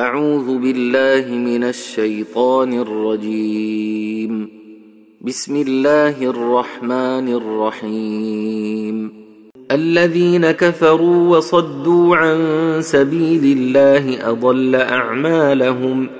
أعوذ بالله من الشيطان الرجيم. بسم الله الرحمن الرحيم. الذين كفروا وصدوا عن سبيل الله أضل أعمالهم ۖ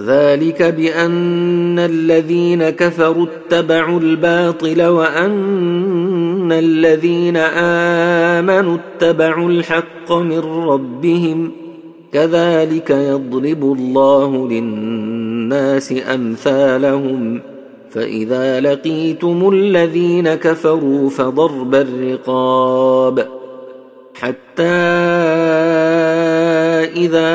ذلك بأن الذين كفروا اتبعوا الباطل وأن الذين آمنوا اتبعوا الحق من ربهم كذلك يضرب الله للناس أمثالهم فإذا لقيتم الذين كفروا فضرب الرقاب حتى إذا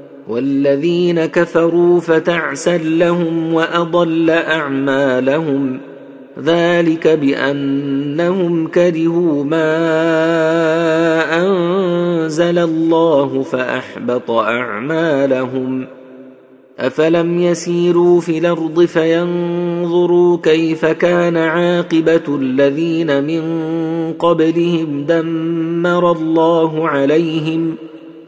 والذين كفروا فتعسا لهم وأضل أعمالهم ذلك بأنهم كرهوا ما أنزل الله فأحبط أعمالهم أفلم يسيروا في الأرض فينظروا كيف كان عاقبة الذين من قبلهم دمر الله عليهم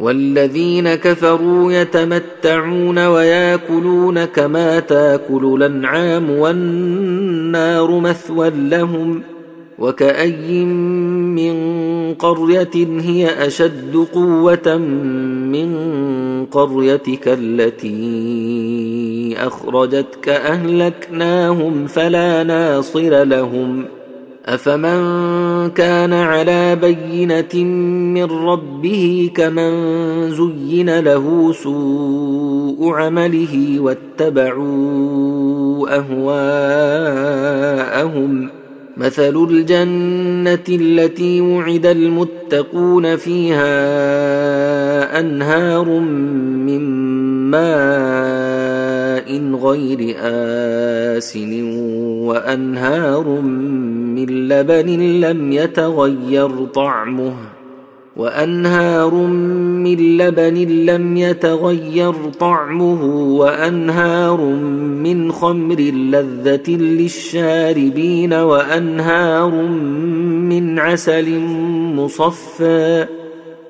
والذين كفروا يتمتعون وياكلون كما تاكل الأنعام والنار مثوى لهم وكأي من قرية هي أشد قوة من قريتك التي أخرجتك أهلكناهم فلا ناصر لهم ۖ افمن كان على بينه من ربه كمن زين له سوء عمله واتبعوا اهواءهم مثل الجنه التي وعد المتقون فيها انهار من ماء غير آسن وأنهار من لبن لم يتغير طعمه وأنهار من لبن لم يتغير طعمه وأنهار من خمر لذة للشاربين وأنهار من عسل مصفّى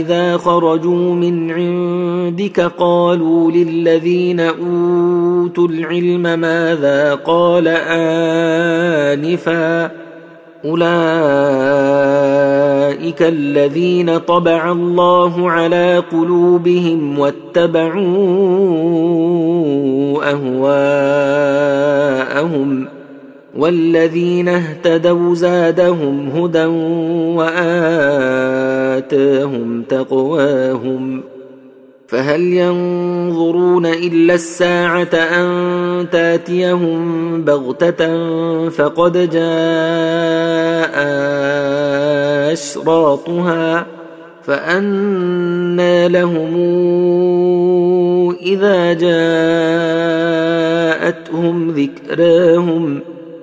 إذا خرجوا من عندك قالوا للذين أوتوا العلم ماذا قال أولئك أولئك الذين طبع الله على قلوبهم واتبعوا أهواءهم والذين اهتدوا زادهم هدى واتاهم تقواهم فهل ينظرون إلا الساعة أن تأتيهم بغتة فقد جاء أشراطها فأنى لهم إذا جاءتهم ذكراهم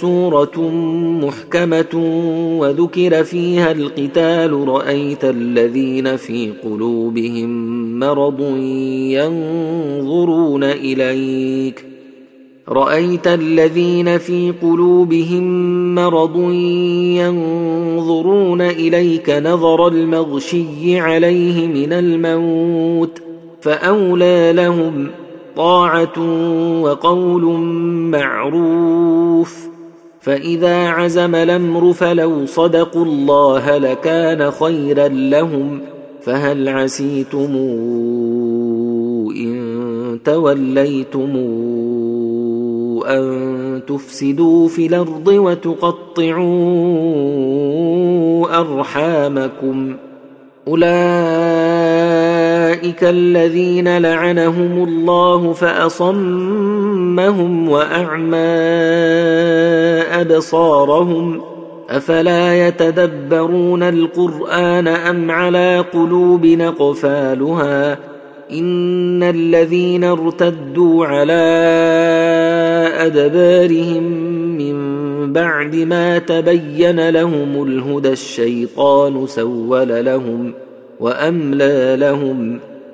سورة محكمة وذكر فيها القتال رأيت الذين في قلوبهم مرض ينظرون إليك. رأيت الذين في قلوبهم مرض ينظرون إليك نظر المغشي عليه من الموت فأولى لهم طاعة وقول معروف. فإذا عزم الأمر فلو صدقوا الله لكان خيرا لهم فهل عسيتم إن توليتم أن تفسدوا في الأرض وتقطعوا أرحامكم أولئك الذين لعنهم الله فأصمهم وأعمى أبصارهم أفلا يتدبرون القرآن أم على قلوب نقفالها إن الذين ارتدوا على أدبارهم من بعد ما تبين لهم الهدى الشيطان سول لهم وأملى لهم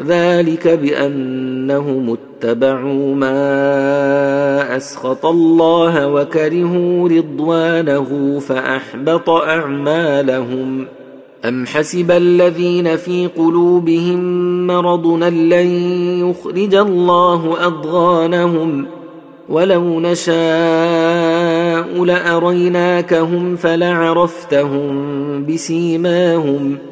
ذلك بأنهم اتبعوا ما أسخط الله وكرهوا رضوانه فأحبط أعمالهم. أم حسب الذين في قلوبهم مرض لن يخرج الله أضغانهم؟ ولو نشاء لأريناكهم فلعرفتهم بسيماهم.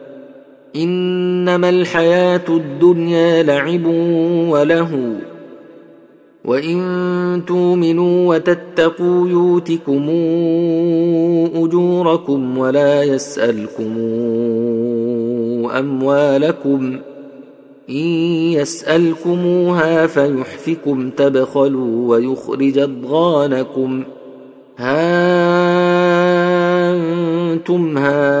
إنما الحياة الدنيا لعب وله. وإن تؤمنوا وتتقوا يؤتكم أجوركم ولا يسألكم أموالكم. إن يسألكموها فيحفكم تبخلوا ويخرج أضغانكم. ها أنتم هؤلاء